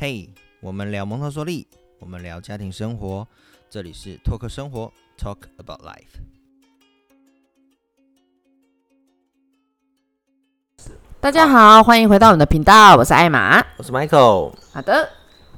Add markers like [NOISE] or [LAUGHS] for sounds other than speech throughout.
嘿，我们聊蒙特梭利，我们聊家庭生活，这里是托克生活，Talk about life。大家好，欢迎回到我们的频道，我是艾玛。我是 Michael。好的，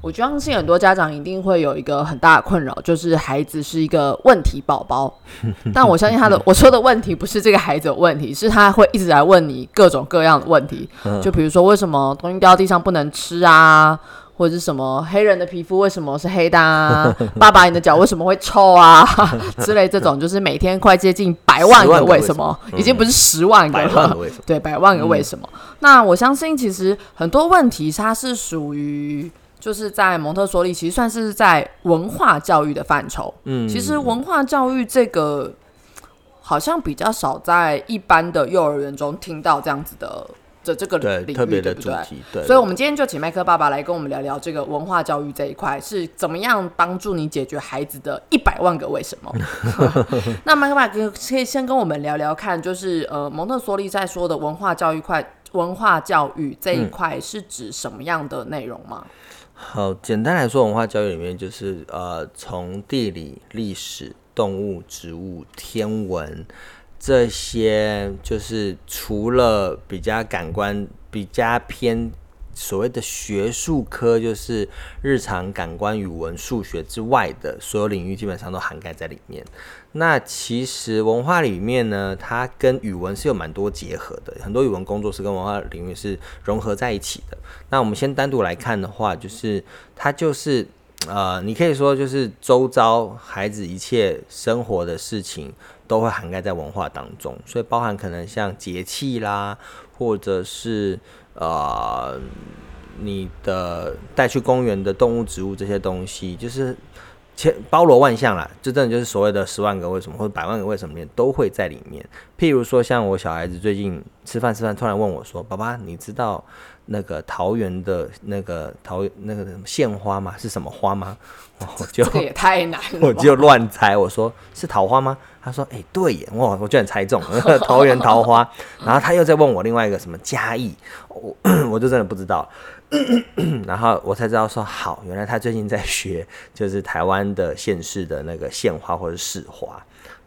我相信很多家长一定会有一个很大的困扰，就是孩子是一个问题宝宝。[LAUGHS] 但我相信他的我说的问题不是这个孩子有问题，是他会一直来问你各种各样的问题。就比如说，为什么东西掉地上不能吃啊？或者是什么黑人的皮肤为什么是黑的啊？[LAUGHS] 爸爸，你的脚为什么会臭啊？[LAUGHS] 之类这种，就是每天快接近百万个为什么，已经不是十万个了。对，百万个为什么？那我相信，其实很多问题它是属于，就是在蒙特梭利，其实算是在文化教育的范畴。嗯，其实文化教育这个好像比较少在一般的幼儿园中听到这样子的。的这个领域，对不对？所以，我们今天就请麦克爸爸来跟我们聊聊这个文化教育这一块是怎么样帮助你解决孩子的一百万个为什么。[LAUGHS] [LAUGHS] 那麦克爸爸可以先跟我们聊聊看，就是呃，蒙特梭利在说的文化教育块，文化教育这一块是指什么样的内容吗？好，简单来说，文化教育里面就是呃，从地理、历史、动物、植物、天文。这些就是除了比较感官、比较偏所谓的学术科，就是日常感官、语文、数学之外的所有领域，基本上都涵盖在里面。那其实文化里面呢，它跟语文是有蛮多结合的，很多语文工作是跟文化领域是融合在一起的。那我们先单独来看的话，就是它就是呃，你可以说就是周遭孩子一切生活的事情。都会涵盖在文化当中，所以包含可能像节气啦，或者是呃你的带去公园的动物、植物这些东西，就是千包罗万象啦，就真的就是所谓的十万个为什么或者百万个为什么面都会在里面。譬如说，像我小孩子最近吃饭吃饭，突然问我说：“爸爸，你知道？”那个桃园的那个桃那个献花吗？是什么花吗？我 [LAUGHS] 就这也太难了，[LAUGHS] 我就乱猜。我说是桃花吗？他说：“哎，对耶！”哇，我居然猜中了 [LAUGHS] 桃园桃花。然后他又在问我另外一个什么嘉义，我 [COUGHS] 我就真的不知道。[COUGHS] 然后我才知道说好，原来他最近在学，就是台湾的县市的那个县花或者市花。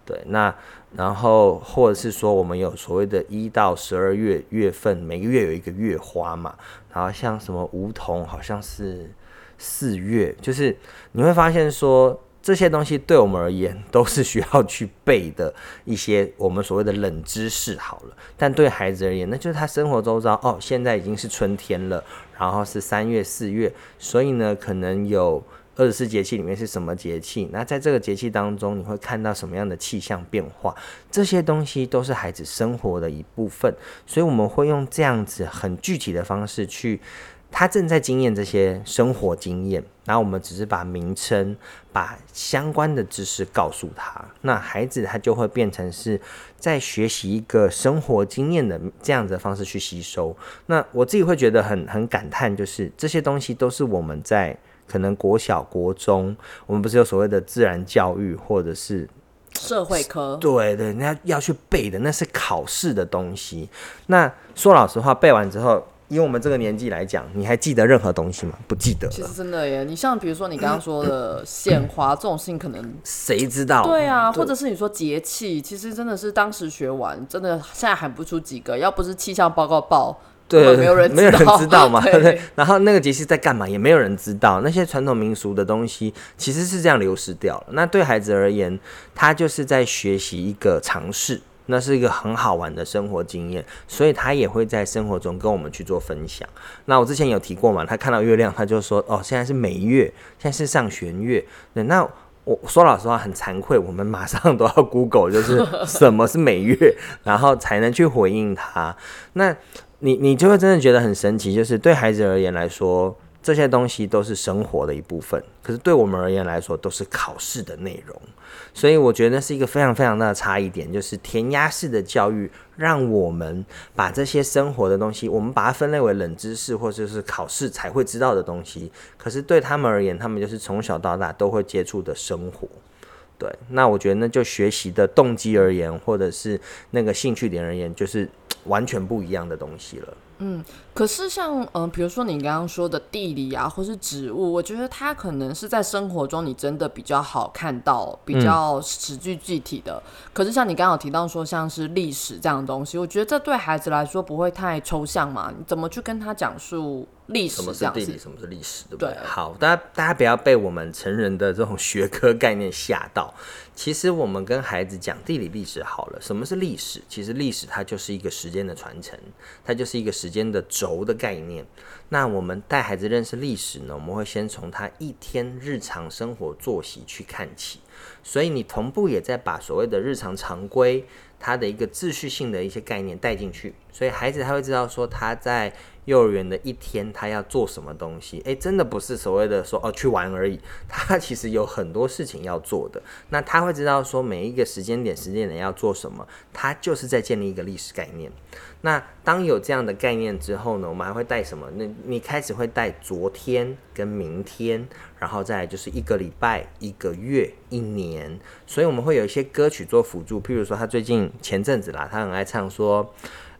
对，那。然后，或者是说，我们有所谓的一到十二月月份，每个月有一个月花嘛。然后像什么梧桐，好像是四月，就是你会发现说，这些东西对我们而言都是需要去背的一些我们所谓的冷知识。好了，但对孩子而言，那就是他生活周遭哦，现在已经是春天了，然后是三月、四月，所以呢，可能有。二十四节气里面是什么节气？那在这个节气当中，你会看到什么样的气象变化？这些东西都是孩子生活的一部分，所以我们会用这样子很具体的方式去，他正在经验这些生活经验，然后我们只是把名称、把相关的知识告诉他，那孩子他就会变成是在学习一个生活经验的这样子的方式去吸收。那我自己会觉得很很感叹，就是这些东西都是我们在。可能国小、国中，我们不是有所谓的自然教育，或者是社会科？对对，那要去背的，那是考试的东西。那说老实话，背完之后，以我们这个年纪来讲，你还记得任何东西吗？不记得。其实真的耶，你像比如说你刚刚说的献花这种事情，可能谁知道？对啊，或者是你说节气，其实真的是当时学完，真的现在喊不出几个。要不是气象报告报。对，没有人没有人知道嘛。[LAUGHS] 对，然后那个节气在干嘛，也没有人知道。那些传统民俗的东西，其实是这样流失掉了。那对孩子而言，他就是在学习一个尝试，那是一个很好玩的生活经验，所以他也会在生活中跟我们去做分享。那我之前有提过嘛，他看到月亮，他就说：“哦，现在是每月，现在是上弦月。”对，那我说老实话，很惭愧，我们马上都要 Google，就是什么是每月，然后才能去回应他。那。你你就会真的觉得很神奇，就是对孩子而言来说，这些东西都是生活的一部分，可是对我们而言来说，都是考试的内容。所以我觉得那是一个非常非常大的差异点，就是填鸭式的教育，让我们把这些生活的东西，我们把它分类为冷知识或者是考试才会知道的东西，可是对他们而言，他们就是从小到大都会接触的生活。对，那我觉得那就学习的动机而言，或者是那个兴趣点而言，就是。完全不一样的东西了。嗯可是像嗯，比如说你刚刚说的地理啊，或是植物，我觉得它可能是在生活中你真的比较好看到，比较实际具体的。可是像你刚刚提到说，像是历史这样的东西，我觉得这对孩子来说不会太抽象嘛？你怎么去跟他讲述历史什么是地理，？什么是历史，对不对？对好，大家大家不要被我们成人的这种学科概念吓到。其实我们跟孩子讲地理历史好了，什么是历史？其实历史它就是一个时间的传承，它就是一个时间的轴的概念。那我们带孩子认识历史呢，我们会先从他一天日常生活作息去看起，所以你同步也在把所谓的日常常规，它的一个秩序性的一些概念带进去，所以孩子他会知道说他在幼儿园的一天他要做什么东西，诶，真的不是所谓的说哦去玩而已，他其实有很多事情要做的。那他会知道说每一个时间点、时间点要做什么，他就是在建立一个历史概念。那当有这样的概念之后呢，我们还会带什么？那你开始会带昨天跟明天，然后再来就是一个礼拜、一个月、一年。所以我们会有一些歌曲做辅助，譬如说他最近前阵子啦，他很爱唱说。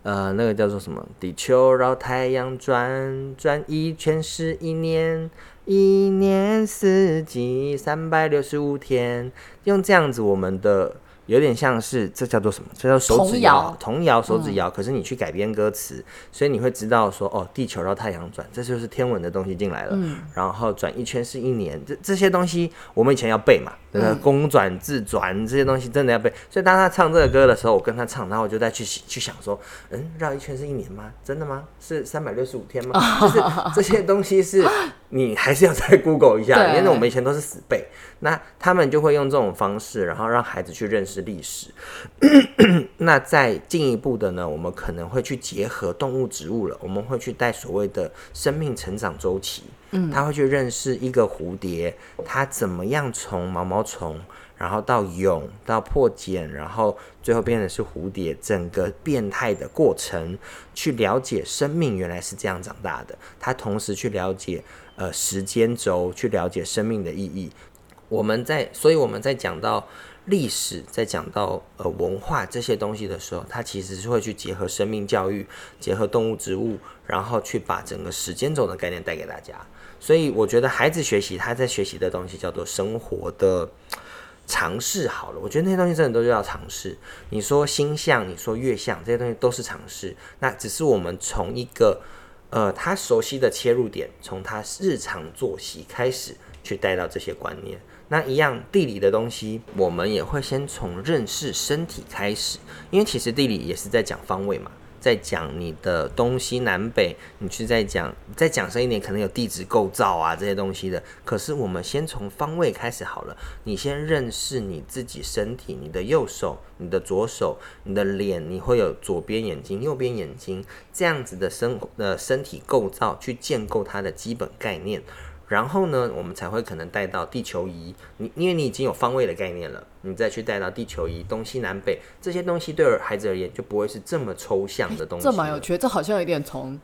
呃，那个叫做什么？地球绕太阳转，转一圈是一年，一年四季三百六十五天。用这样子，我们的有点像是这叫做什么？这叫手指童谣谣，童谣手指谣。可是你去改编歌词，所以你会知道说，哦，地球绕太阳转，这就是天文的东西进来了。然后转一圈是一年，这这些东西我们以前要背嘛，那个公转自转这些东西真的要背。所以当他唱这个歌的时候，我跟他唱，然后我就再去去想说，嗯，绕一圈是一年吗？真的吗？是三百六十五天吗？[LAUGHS] 就是这些东西是你还是要再 Google 一下，因为我们以前都是死背。那他们就会用这种方式，然后让孩子去认识历史。[COUGHS] 那再进一步的呢，我们可能会去结合动物、植物了，我们会去带所谓的生命成长周期。嗯，他会去认识一个蝴蝶，它怎么样从毛毛虫，然后到蛹，到破茧，然后最后变成是蝴蝶，整个变态的过程，去了解生命原来是这样长大的。他同时去了解呃时间轴，去了解生命的意义。我们在，所以我们在讲到历史，在讲到呃文化这些东西的时候，它其实是会去结合生命教育，结合动物、植物，然后去把整个时间轴的概念带给大家。所以我觉得孩子学习，他在学习的东西叫做生活的尝试。好了，我觉得那些东西真的都叫尝试。你说星象，你说月相，这些东西都是尝试。那只是我们从一个呃他熟悉的切入点，从他日常作息开始去带到这些观念。那一样地理的东西，我们也会先从认识身体开始，因为其实地理也是在讲方位嘛，在讲你的东西南北，你去在讲再讲深一点，可能有地质构造啊这些东西的。可是我们先从方位开始好了，你先认识你自己身体，你的右手、你的左手、你的脸，你会有左边眼睛、右边眼睛这样子的身呃身体构造，去建构它的基本概念。然后呢，我们才会可能带到地球仪，你因为你已经有方位的概念了，你再去带到地球仪东西南北这些东西，对孩子而言就不会是这么抽象的东西了。这蛮有趣，这好像有点从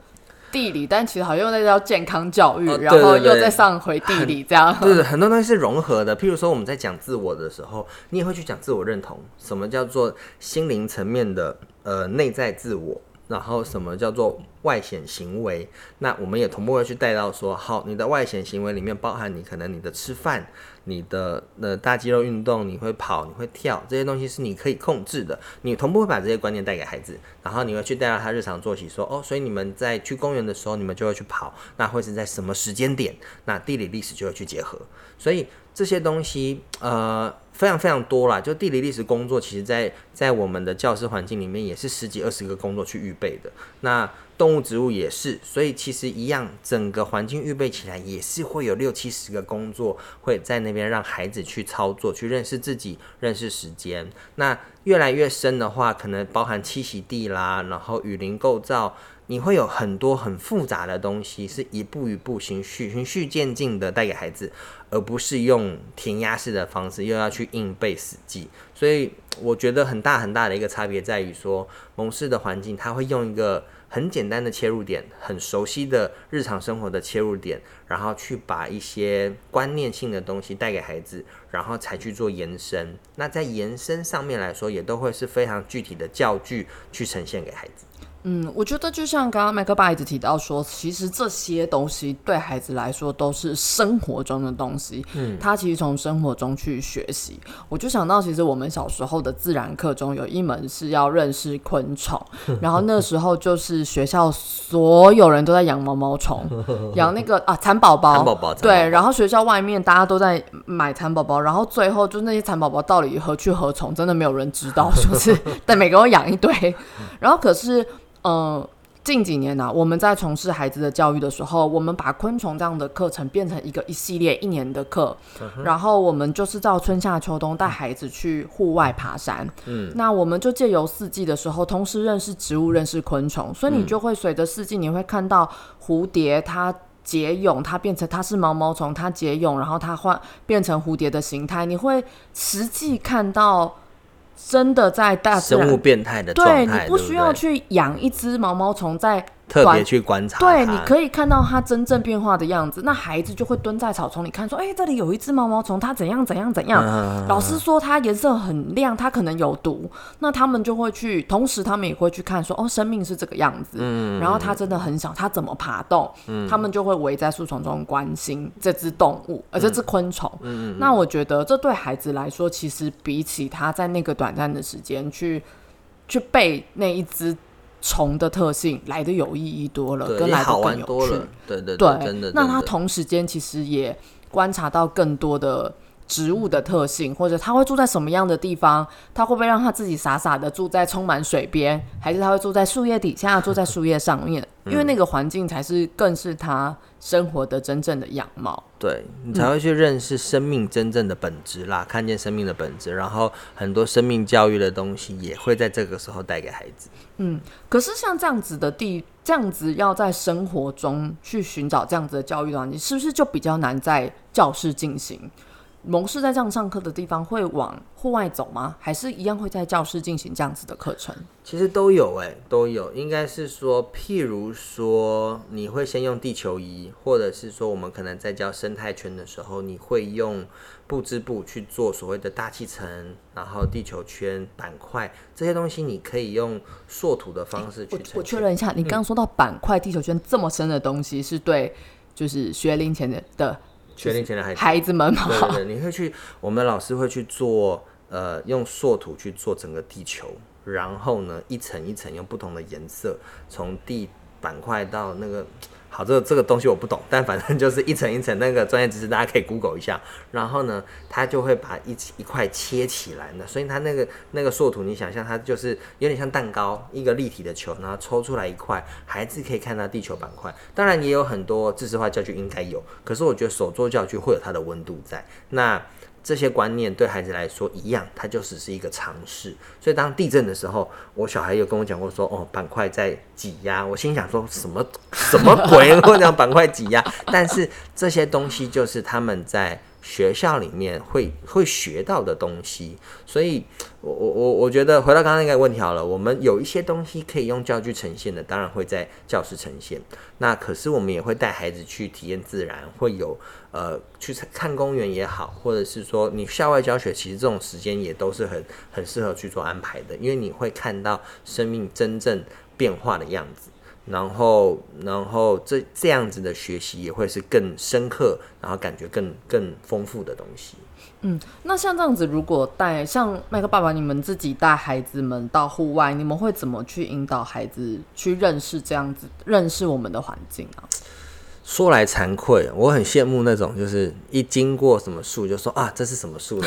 地理，但其实好像又在教健康教育，哦然后又再上回地理这样。对对，很多东西是融合的。譬如说我们在讲自我的时候，你也会去讲自我认同，什么叫做心灵层面的呃内在自我，然后什么叫做外显行为。那我们也同步会去带到说，好，你的外显行为里面包含你可能你的吃饭。你的呃大肌肉运动，你会跑，你会跳，这些东西是你可以控制的。你同步会把这些观念带给孩子，然后你会去带到他日常作息，说哦，所以你们在去公园的时候，你们就会去跑，那会是在什么时间点？那地理历史就会去结合，所以这些东西呃非常非常多啦。就地理历史工作，其实在在我们的教师环境里面也是十几二十个工作去预备的。那动物、植物也是，所以其实一样，整个环境预备起来也是会有六七十个工作会在那边让孩子去操作，去认识自己，认识时间。那越来越深的话，可能包含栖息地啦，然后雨林构造，你会有很多很复杂的东西，是一步一步循序循序渐进的带给孩子，而不是用填鸭式的方式，又要去硬背死记。所以我觉得很大很大的一个差别在于说，蒙氏的环境它会用一个。很简单的切入点，很熟悉的日常生活的切入点，然后去把一些观念性的东西带给孩子，然后才去做延伸。那在延伸上面来说，也都会是非常具体的教具去呈现给孩子。嗯，我觉得就像刚刚麦克爸一直提到说，其实这些东西对孩子来说都是生活中的东西。嗯，他其实从生活中去学习。我就想到，其实我们小时候的自然课中有一门是要认识昆虫，[LAUGHS] 然后那时候就是学校所有人都在养毛毛虫，[LAUGHS] 养那个啊蚕宝宝，蚕宝宝对，然后学校外面大家都在买蚕宝宝，然后最后就那些蚕宝宝到底何去何从，真的没有人知道，就是 [LAUGHS] 但每个人养一堆，然后可是。嗯，近几年呢，我们在从事孩子的教育的时候，我们把昆虫这样的课程变成一个一系列一年的课，然后我们就是照春夏秋冬带孩子去户外爬山。嗯，那我们就借由四季的时候，同时认识植物，认识昆虫，所以你就会随着四季，你会看到蝴蝶它结蛹，它变成它是毛毛虫，它结蛹，然后它换变成蝴蝶的形态，你会实际看到。真的在大自然生物变态的状态，对你不需要去养一只毛毛虫在。特别去观察，对，你可以看到它真正变化的样子。那孩子就会蹲在草丛里看，说：“哎，这里有一只毛毛虫，它怎样怎样怎样。”老师说它颜色很亮，它可能有毒。那他们就会去，同时他们也会去看，说：“哦，生命是这个样子。”嗯，然后它真的很小，它怎么爬动？嗯，他们就会围在树丛中关心这只动物，呃，这只昆虫。那我觉得这对孩子来说，其实比起他在那个短暂的时间去去背那一只。虫的特性来的有意义多了，跟来的更有趣。对对对，真的。那他同时间其实也观察到更多的植物的特性，或者他会住在什么样的地方？他会不会让他自己傻傻的住在充满水边，还是他会住在树叶底下，住在树叶上面？因为那个环境才是更是他生活的真正的样貌。对你才会去认识生命真正的本质啦，看见生命的本质，然后很多生命教育的东西也会在这个时候带给孩子。嗯，可是像这样子的地，这样子要在生活中去寻找这样子的教育环境，是不是就比较难在教室进行？蒙氏在这样上课的地方会往户外走吗？还是一样会在教室进行这样子的课程？其实都有哎，都有。应该是说，譬如说，你会先用地球仪，或者是说，我们可能在教生态圈的时候，你会用布织布去做所谓的大气层，然后地球圈板块这些东西，你可以用塑土的方式去。我确认一下，你刚刚说到板块、地球圈这么深的东西，是对，就是学龄前的的。学龄前的孩子，孩子们嘛，对对，你会去，我们老师会去做，呃，用塑土去做整个地球，然后呢，一层一层用不同的颜色，从地板块到那个。好，这个这个东西我不懂，但反正就是一层一层那个专业知识，大家可以 Google 一下。然后呢，他就会把一一块切起来呢，所以他那个那个塑土，你想象它就是有点像蛋糕，一个立体的球，然后抽出来一块，孩子可以看到地球板块。当然也有很多知识化教具应该有，可是我觉得手作教具会有它的温度在。那这些观念对孩子来说一样，它就只是一个尝试。所以当地震的时候，我小孩有跟我讲过说：“哦，板块在挤压。”我心想说：“什么什么鬼？[LAUGHS] 我讲板块挤压？”但是这些东西就是他们在。学校里面会会学到的东西，所以，我我我我觉得回到刚刚那个问题好了，我们有一些东西可以用教具呈现的，当然会在教室呈现。那可是我们也会带孩子去体验自然，会有呃去看公园也好，或者是说你校外教学，其实这种时间也都是很很适合去做安排的，因为你会看到生命真正变化的样子。然后，然后这这样子的学习也会是更深刻，然后感觉更更丰富的东西。嗯，那像这样子，如果带像麦克爸爸，你们自己带孩子们到户外，你们会怎么去引导孩子去认识这样子，认识我们的环境啊？说来惭愧，我很羡慕那种，就是一经过什么树就说啊，这是什么树？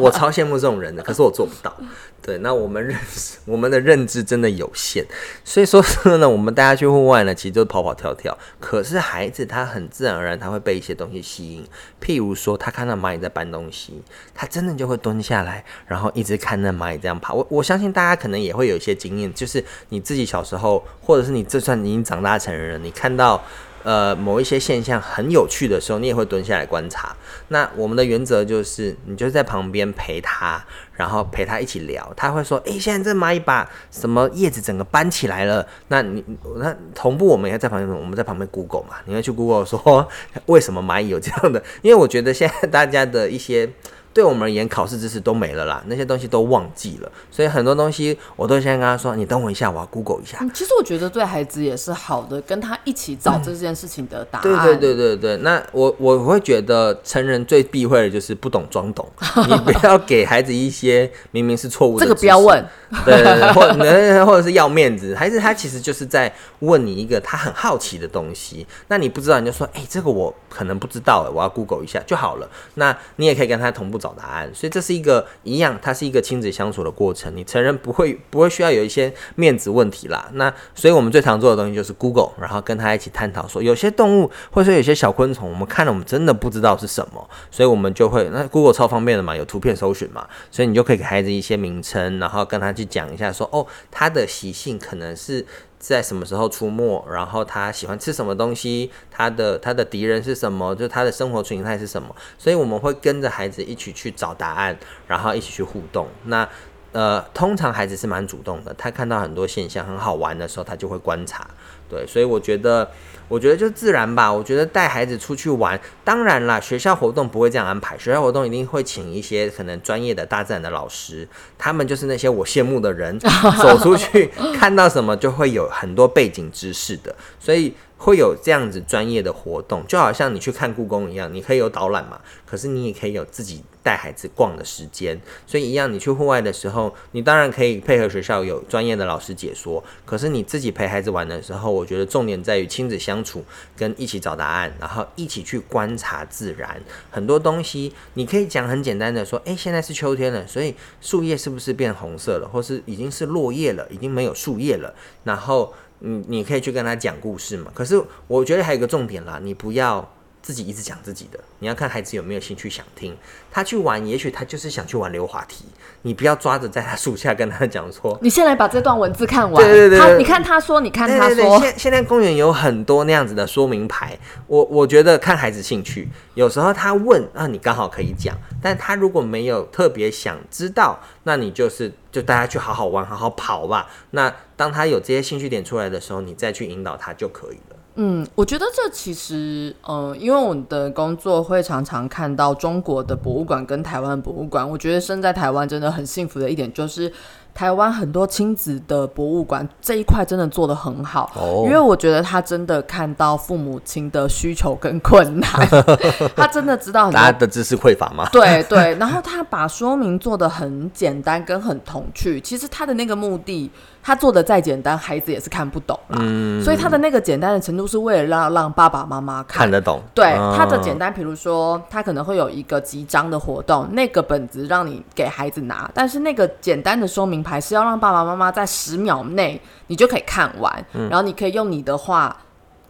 我超羡慕这种人的，可是我做不到。对，那我们认识我们的认知真的有限，所以说呢，我们大家去户外呢，其实就跑跑跳跳。可是孩子他很自然而然，他会被一些东西吸引，譬如说他看到蚂蚁在搬东西，他真的就会蹲下来，然后一直看那蚂蚁这样爬。我我相信大家可能也会有一些经验，就是你自己小时候，或者是你就算已经长大成人了，你看到。呃，某一些现象很有趣的时候，你也会蹲下来观察。那我们的原则就是，你就在旁边陪他，然后陪他一起聊。他会说：“诶，现在这蚂蚁把什么叶子整个搬起来了。”那你那同步，我们也在旁边，我们在旁边 Google 嘛，你会去 Google 说 [LAUGHS] 为什么蚂蚁有这样的？因为我觉得现在大家的一些。对我们而言，考试知识都没了啦，那些东西都忘记了，所以很多东西我都先跟他说：“你等我一下，我要 Google 一下。”嗯，其实我觉得对孩子也是好的，跟他一起找这件事情的答案。对对对对对，那我我会觉得成人最避讳的就是不懂装懂，[LAUGHS] 你不要给孩子一些明明是错误的，这个不要问，对对对，或者 [LAUGHS] 或者是要面子，孩子他其实就是在问你一个他很好奇的东西，那你不知道你就说：“哎，这个我可能不知道，我要 Google 一下就好了。”那你也可以跟他同步找答案，所以这是一个一样，它是一个亲子相处的过程。你成人不会不会需要有一些面子问题啦。那所以我们最常做的东西就是 Google，然后跟他一起探讨说，有些动物或者说有些小昆虫，我们看了我们真的不知道是什么，所以我们就会那 Google 超方便的嘛，有图片搜寻嘛，所以你就可以给孩子一些名称，然后跟他去讲一下说，哦，它的习性可能是。在什么时候出没？然后他喜欢吃什么东西？他的他的敌人是什么？就他的生活形态是什么？所以我们会跟着孩子一起去找答案，然后一起去互动。那呃，通常孩子是蛮主动的，他看到很多现象很好玩的时候，他就会观察。对，所以我觉得。我觉得就自然吧。我觉得带孩子出去玩，当然啦，学校活动不会这样安排。学校活动一定会请一些可能专业的大自然的老师，他们就是那些我羡慕的人，[LAUGHS] 走出去看到什么就会有很多背景知识的，所以。会有这样子专业的活动，就好像你去看故宫一样，你可以有导览嘛，可是你也可以有自己带孩子逛的时间。所以一样，你去户外的时候，你当然可以配合学校有专业的老师解说，可是你自己陪孩子玩的时候，我觉得重点在于亲子相处，跟一起找答案，然后一起去观察自然。很多东西你可以讲很简单的说，诶，现在是秋天了，所以树叶是不是变红色了，或是已经是落叶了，已经没有树叶了，然后。你你可以去跟他讲故事嘛？可是我觉得还有一个重点啦，你不要自己一直讲自己的，你要看孩子有没有兴趣想听。他去玩，也许他就是想去玩溜滑梯，你不要抓着在他树下跟他讲说。你先来把这段文字看完。对对对，你看他说，你看他说。现现在公园有很多那样子的说明牌，我我觉得看孩子兴趣，有时候他问啊，你刚好可以讲，但他如果没有特别想知道，那你就是就大家去好好玩，好好跑吧。那当他有这些兴趣点出来的时候，你再去引导他就可以了。嗯，我觉得这其实，呃，因为我的工作会常常看到中国的博物馆跟台湾博物馆，我觉得生在台湾真的很幸福的一点就是。台湾很多亲子的博物馆这一块真的做得很好，因为我觉得他真的看到父母亲的需求跟困难，[LAUGHS] 他真的知道大家的知识匮乏吗？对对，然后他把说明做得很简单跟很童趣，其实他的那个目的，他做的再简单，孩子也是看不懂啦。嗯，所以他的那个简单的程度是为了让让爸爸妈妈看得懂。对，他的简单，比如说他可能会有一个集章的活动，那个本子让你给孩子拿，但是那个简单的说明。牌是要让爸爸妈妈在十秒内，你就可以看完，然后你可以用你的话。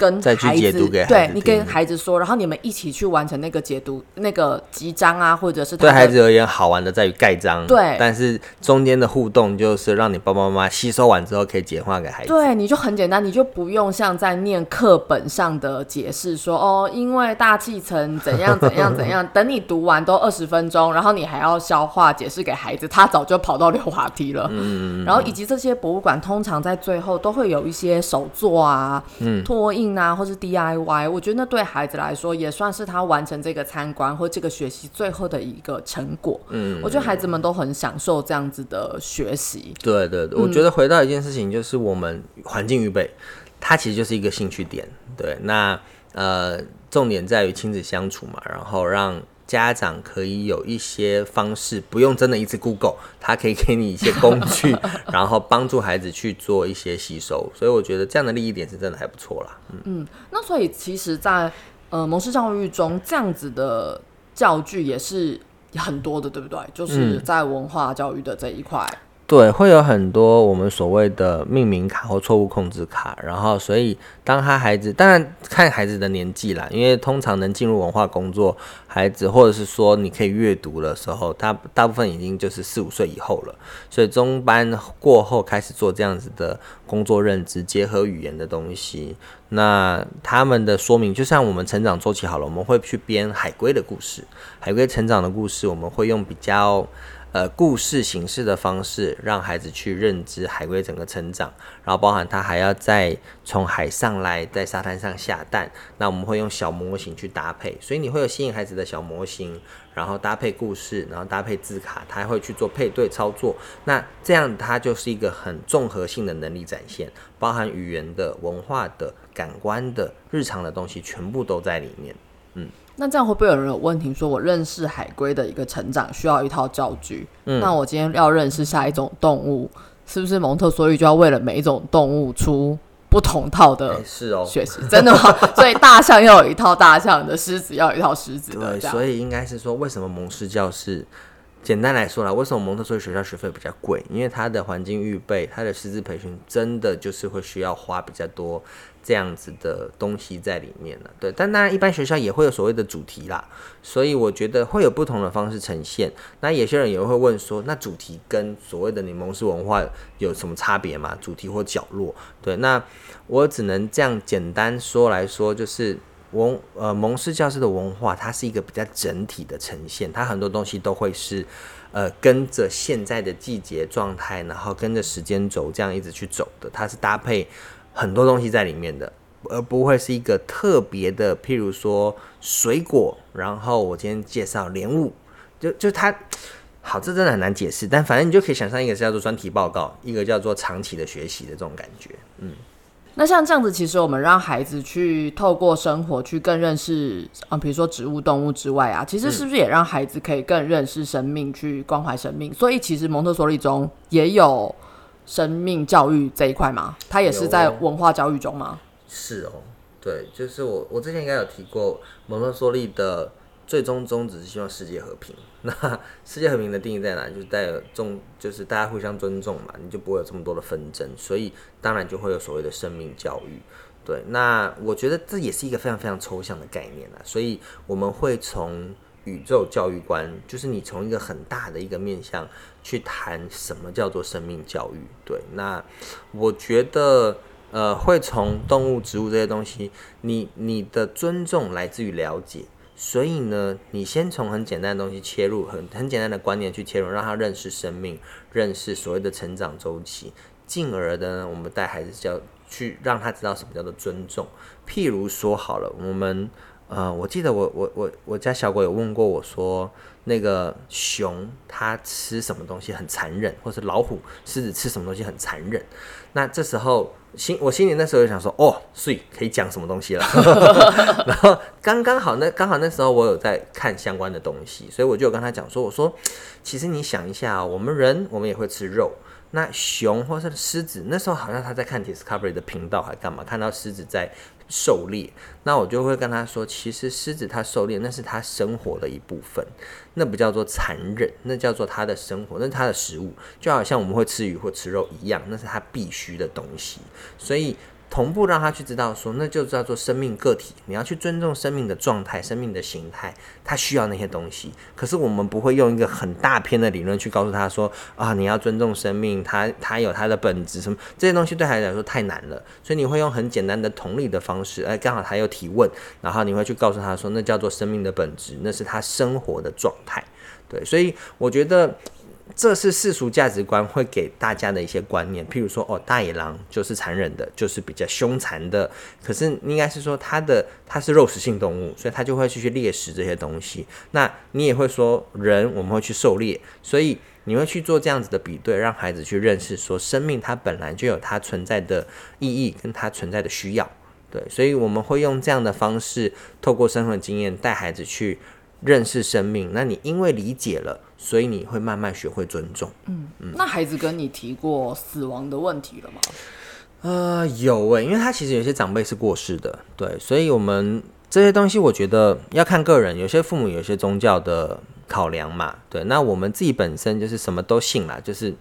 跟孩子对你跟孩子说，然后你们一起去完成那个解读那个集章啊，或者是对孩子而言好玩的在于盖章，对，但是中间的互动就是让你爸爸妈妈吸收完之后可以简化给孩子。对，你就很简单，你就不用像在念课本上的解释说哦，因为大气层怎样怎样怎样，等你读完都二十分钟，然后你还要消化解释给孩子，他早就跑到溜滑梯了。嗯，然后以及这些博物馆通常在最后都会有一些手作啊，嗯，拓印。啊，或是 DIY，我觉得那对孩子来说也算是他完成这个参观或这个学习最后的一个成果。嗯，我觉得孩子们都很享受这样子的学习。对对，我觉得回到一件事情，就是我们环境预备，它其实就是一个兴趣点。对，那呃，重点在于亲子相处嘛，然后让。家长可以有一些方式，不用真的一次 Google，他可以给你一些工具，[LAUGHS] 然后帮助孩子去做一些吸收。所以我觉得这样的利益点是真的还不错啦。嗯，那所以其实，在呃模式教育中，这样子的教具也是很多的，对不对？就是在文化教育的这一块。对，会有很多我们所谓的命名卡或错误控制卡，然后所以当他孩子，当然看孩子的年纪啦，因为通常能进入文化工作孩子，或者是说你可以阅读的时候，他大部分已经就是四五岁以后了，所以中班过后开始做这样子的工作认知，结合语言的东西，那他们的说明就像我们成长周期好了，我们会去编海龟的故事，海龟成长的故事，我们会用比较。呃故事形式的方式，让孩子去认知海龟整个成长，然后包含他还要再从海上来，在沙滩上下蛋。那我们会用小模型去搭配，所以你会有吸引孩子的小模型，然后搭配故事，然后搭配字卡，他还会去做配对操作。那这样它就是一个很综合性的能力展现，包含语言的、文化的、感官的、日常的东西，全部都在里面。嗯。那这样会不会有人有问题？说我认识海龟的一个成长需要一套教具，那我今天要认识下一种动物，是不是蒙特梭利就要为了每一种动物出不同套的？是哦，学习真的吗？[LAUGHS] 所以大象要有一套大象的，狮子要有一套狮子的。对，所以应该是说，为什么蒙氏教室？简单来说啦，为什么蒙特梭利学校学费比较贵？因为它的环境预备、它的师资培训，真的就是会需要花比较多这样子的东西在里面了。对，但当然一般学校也会有所谓的主题啦，所以我觉得会有不同的方式呈现。那有些人也会问说，那主题跟所谓的你蒙氏文化有什么差别吗？主题或角落？对，那我只能这样简单说来说，就是。文呃蒙氏教室的文化，它是一个比较整体的呈现，它很多东西都会是呃跟着现在的季节状态，然后跟着时间轴这样一直去走的，它是搭配很多东西在里面的，而不会是一个特别的，譬如说水果，然后我今天介绍莲雾，就就它好，这真的很难解释，但反正你就可以想象一个是叫做专题报告，一个叫做长期的学习的这种感觉，嗯。那像这样子，其实我们让孩子去透过生活去更认识，啊，比如说植物、动物之外啊，其实是不是也让孩子可以更认识生命，去关怀生命？所以其实蒙特梭利中也有生命教育这一块吗？它也是在文化教育中吗？是哦，对，就是我我之前应该有提过蒙特梭利的。最终宗旨是希望世界和平。[LAUGHS] 那世界和平的定义在哪？就是带有重，就是大家互相尊重嘛，你就不会有这么多的纷争。所以当然就会有所谓的生命教育。对，那我觉得这也是一个非常非常抽象的概念啊。所以我们会从宇宙教育观，就是你从一个很大的一个面向去谈什么叫做生命教育。对，那我觉得呃，会从动物、植物这些东西，你你的尊重来自于了解。所以呢，你先从很简单的东西切入，很很简单的观念去切入，让他认识生命，认识所谓的成长周期，进而的呢，我们带孩子教去让他知道什么叫做尊重。譬如说好了，我们呃，我记得我我我我家小狗有问过我说，那个熊它吃什么东西很残忍，或是老虎、狮子吃什么东西很残忍，那这时候。心，我心里那时候就想说，哦，所以可以讲什么东西了。[LAUGHS] 然后刚刚好，那刚好那时候我有在看相关的东西，所以我就跟他讲说，我说，其实你想一下，我们人我们也会吃肉。那熊或者是狮子，那时候好像他在看 Discovery 的频道还干嘛？看到狮子在狩猎，那我就会跟他说，其实狮子它狩猎那是它生活的一部分，那不叫做残忍，那叫做它的生活，那是它的食物，就好像我们会吃鱼或吃肉一样，那是它必须的东西，所以。同步让他去知道，说那就叫做生命个体。你要去尊重生命的状态、生命的形态，他需要那些东西。可是我们不会用一个很大篇的理论去告诉他说啊，你要尊重生命，他他有他的本质什么这些东西对孩子来说太难了。所以你会用很简单的同理的方式，哎，刚好他有提问，然后你会去告诉他说，那叫做生命的本质，那是他生活的状态。对，所以我觉得。这是世俗价值观会给大家的一些观念，譬如说，哦，大野狼就是残忍的，就是比较凶残的。可是应该是说，它的它是肉食性动物，所以它就会去去猎食这些东西。那你也会说，人我们会去狩猎，所以你会去做这样子的比对，让孩子去认识说，生命它本来就有它存在的意义跟它存在的需要。对，所以我们会用这样的方式，透过生活经验带孩子去认识生命。那你因为理解了。所以你会慢慢学会尊重。嗯嗯，那孩子跟你提过死亡的问题了吗？呃，有诶，因为他其实有些长辈是过世的，对，所以我们这些东西我觉得要看个人，有些父母有些宗教的考量嘛，对，那我们自己本身就是什么都信啦，就是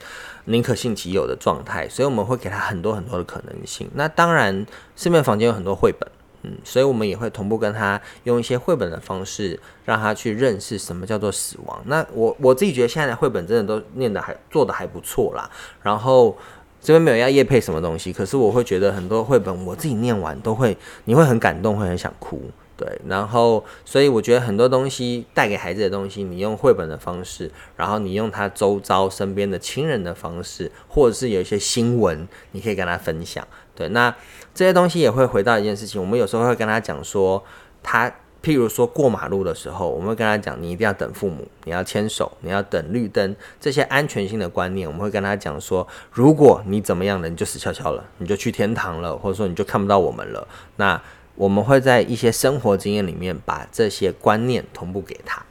宁可信其有的状态，所以我们会给他很多很多的可能性。那当然，市面房间有很多绘本。嗯，所以我们也会同步跟他用一些绘本的方式，让他去认识什么叫做死亡。那我我自己觉得现在的绘本真的都念的还做的还不错啦。然后这边没有要叶配什么东西，可是我会觉得很多绘本我自己念完都会，你会很感动，会很想哭。对，然后所以我觉得很多东西带给孩子的东西，你用绘本的方式，然后你用他周遭身边的亲人的方式，或者是有一些新闻，你可以跟他分享。对，那这些东西也会回到一件事情，我们有时候会跟他讲说，他譬如说过马路的时候，我们会跟他讲，你一定要等父母，你要牵手，你要等绿灯，这些安全性的观念，我们会跟他讲说，如果你怎么样了，你就死翘翘了，你就去天堂了，或者说你就看不到我们了。那我们会在一些生活经验里面把这些观念同步给他。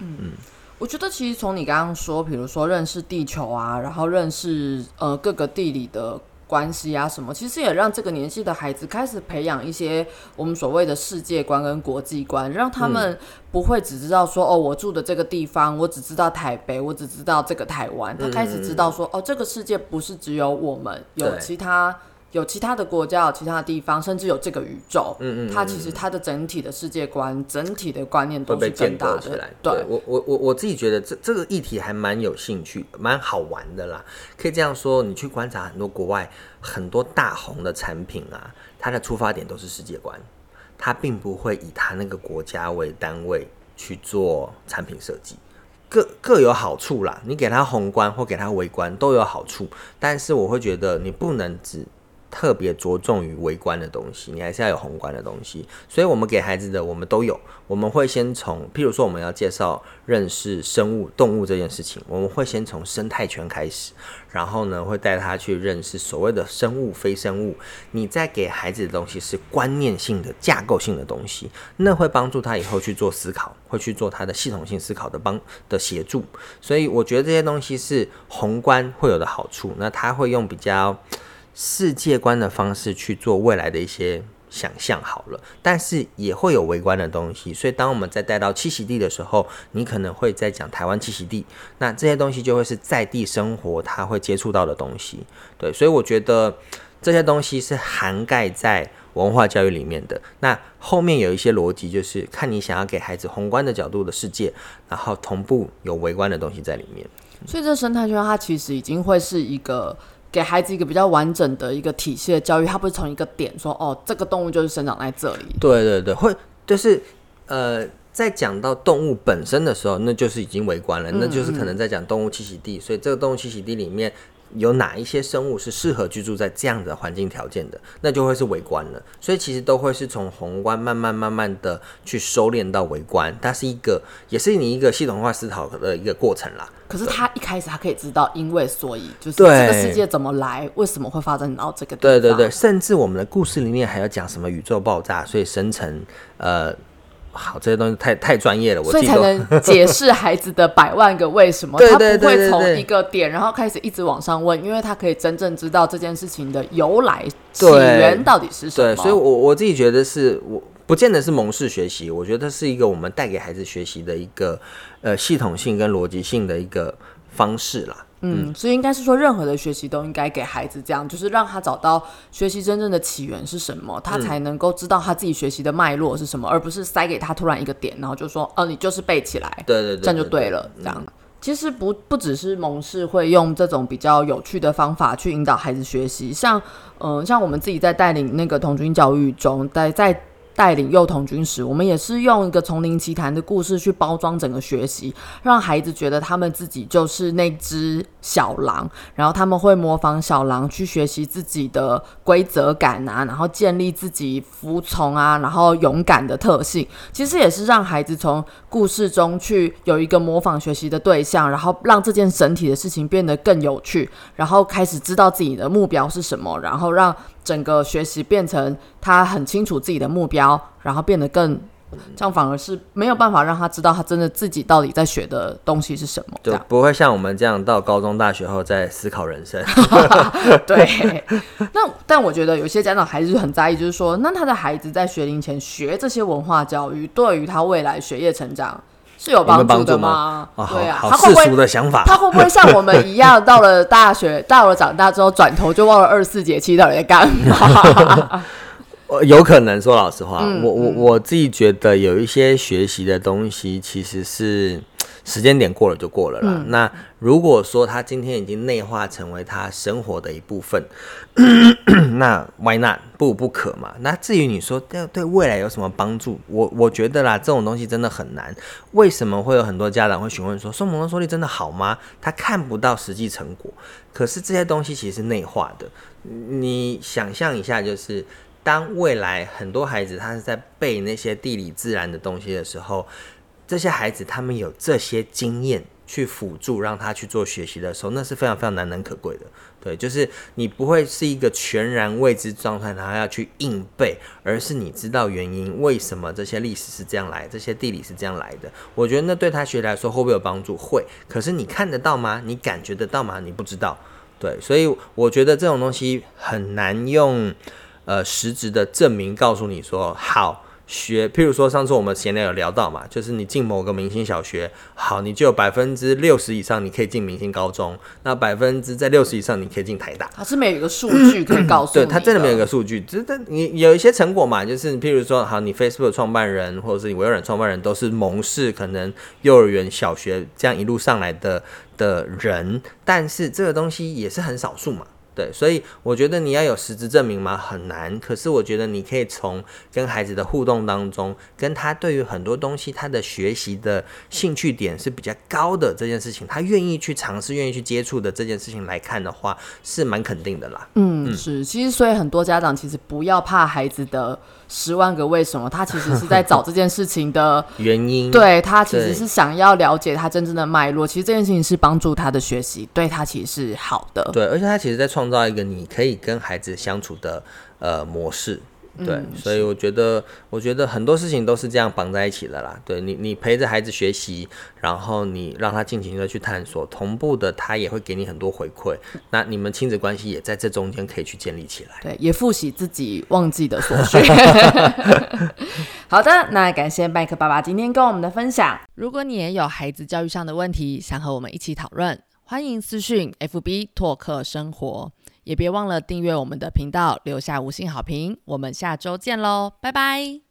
嗯我觉得其实从你刚刚说，比如说认识地球啊，然后认识呃各个地理的关系啊什么，其实也让这个年纪的孩子开始培养一些我们所谓的世界观跟国际观，让他们不会只知道说哦，我住的这个地方，我只知道台北，我只知道这个台湾，他开始知道说哦，这个世界不是只有我们，有其他。有其他的国家，有其他的地方，甚至有这个宇宙。嗯嗯它其实它的整体的世界观、整体的观念都是更大的。。对我我我我自己觉得这这个议题还蛮有兴趣，蛮好玩的啦。可以这样说，你去观察很多国外很多大红的产品啊，它的出发点都是世界观，它并不会以它那个国家为单位去做产品设计。各各有好处啦，你给它宏观或给它微观都有好处，但是我会觉得你不能只特别着重于微观的东西，你还是要有宏观的东西。所以，我们给孩子的我们都有，我们会先从，譬如说我们要介绍认识生物、动物这件事情，我们会先从生态圈开始，然后呢，会带他去认识所谓的生物、非生物。你再给孩子的东西是观念性的、架构性的东西，那会帮助他以后去做思考，会去做他的系统性思考的帮的协助。所以，我觉得这些东西是宏观会有的好处，那他会用比较。世界观的方式去做未来的一些想象好了，但是也会有微观的东西。所以当我们在带到栖息地的时候，你可能会在讲台湾栖息地，那这些东西就会是在地生活他会接触到的东西。对，所以我觉得这些东西是涵盖在文化教育里面的。那后面有一些逻辑，就是看你想要给孩子宏观的角度的世界，然后同步有微观的东西在里面。所以这生态圈它其实已经会是一个给孩子一个比较完整的一个体系的教育，他不是从一个点说哦，这个动物就是生长在这里。对对对，会就是呃，在讲到动物本身的时候，那就是已经围观了，那就是可能在讲动物栖息地，所以这个动物栖息地里面。有哪一些生物是适合居住在这样的环境条件的，那就会是微观了。所以其实都会是从宏观慢慢慢慢的去收敛到微观，它是一个，也是你一个系统化思考的一个过程啦。可是他一开始他可以知道因为所以，就是这个世界怎么来，为什么会发展到这个地方。对对对，甚至我们的故事里面还要讲什么宇宙爆炸，所以生成呃，好这些东西太太专业了，我所以才自己都能解释孩子的百万个为什么，[LAUGHS] 对对他不会从一个点，然后开始一直往上问，因为他可以真正知道这件事情的由来起源到底是什么。对，所以我我自己觉得是我不见得是蒙氏学习，我觉得是一个我们带给孩子学习的一个呃系统性跟逻辑性的一个方式啦。嗯，所以应该是说，任何的学习都应该给孩子这样，就是让他找到学习真正的起源是什么，他才能够知道他自己学习的脉络是什么，而不是塞给他突然一个点，然后就说，哦，你就是背起来，对对对，这样就对了，这样。其实不不只是蒙氏会用这种比较有趣的方法去引导孩子学习，像嗯、呃像我们自己在带领那个童军教育中，在在带领幼童军时，我们也是用一个丛林奇谈的故事去包装整个学习，让孩子觉得他们自己就是那只小狼，然后他们会模仿小狼去学习自己的规则感啊，然后建立自己服从啊，然后勇敢的特性。其实也是让孩子从故事中去有一个模仿学习的对象，然后让这件整体的事情变得更有趣，然后开始知道自己的目标是什么，然后让整个学习变成他很清楚自己的目标，然后变得更。这样反而是没有办法让他知道他真的自己到底在学的东西是什么。就不会像我们这样到高中、大学后再思考人生。[LAUGHS] [LAUGHS] 对，那但我觉得有些家长还是很在意，就是说，那他的孩子在学龄前学这些文化教育，对于他未来学业成长是有帮助的吗对啊，好好世他会不会俗的想法。他会不会像我们一样，[LAUGHS] 到了大学，[LAUGHS] 到了长大之后，转头就忘了二十四节气到底在干嘛？[LAUGHS] 呃有可能说老实话，嗯我我我自己觉得有一些学习的东西其实是时间点过了就过了啦。那如果说他今天已经内化成为他生活的一部分，[COUGHS] 那 why not 不不可嘛？那至于你说对对未来有什么帮助，我我觉得啦，这种东西真的很难。为什么会有很多家长会询问说，送蒙特梭利真的好吗？他看不到实际成果，可是这些东西其实是内化的。你想象一下，就是当未来很多孩子他是在背那些地理自然的东西的时候，这些孩子他们有这些经验去辅助让他去做学习的时候，那是非常非常难能可贵的。对，就是你不会是一个全然未知状态，然后要去硬背，而是你知道原因，为什么这些历史是这样来，这些地理是这样来的。我觉得那对他学来说会不会有帮助？会。可是你看得到吗？你感觉得到吗？你不知道。对，所以我觉得这种东西很难用呃实质的证明告诉你说好。学，譬如说上次我们闲聊有聊到嘛，就是你进某个明星小学，好，你就有百分之六十以上你可以进明星高中，那百分之在六十以上你可以进台大。它是没有一个数据可以告诉，对，它真的没有一个数据，只是你有一些成果嘛，就是譬如说，好，你 Facebook 创办人或者是你微软创办人都是蒙氏可能幼儿园、小学这样一路上来的的人，但是这个东西也是很少数嘛。对，所以我觉得你要有实质证明嘛？很难。可是我觉得你可以从跟孩子的互动当中，跟他对于很多东西他的学习的兴趣点是比较高的这件事情，他愿意去尝试、愿意去接触的这件事情来看的话，是蛮肯定的啦。嗯，是。其实所以很多家长其实不要怕孩子的十万个为什么，他其实是在找这件事情的 [LAUGHS] 原因。对他其实是想要了解他真正的脉络。其实这件事情是帮助他的学习，对他其实是好的。对，而且他其实在创。创造一个你可以跟孩子相处的呃模式，对，所以我觉得，我觉得很多事情都是这样绑在一起的啦。对你，你陪着孩子学习，然后你让他尽情的去探索，同步的他也会给你很多回馈。那你们亲子关系也在这中间可以去建立起来，对，也复习自己忘记的所学。[LAUGHS] 好的，那感谢麦克爸爸今天跟我们的分享。如果你也有孩子教育上的问题，想和我们一起讨论，欢迎私讯 FB 拓客生活。也别忘了订阅我们的频道，留下五星好评。我们下周见喽，拜拜。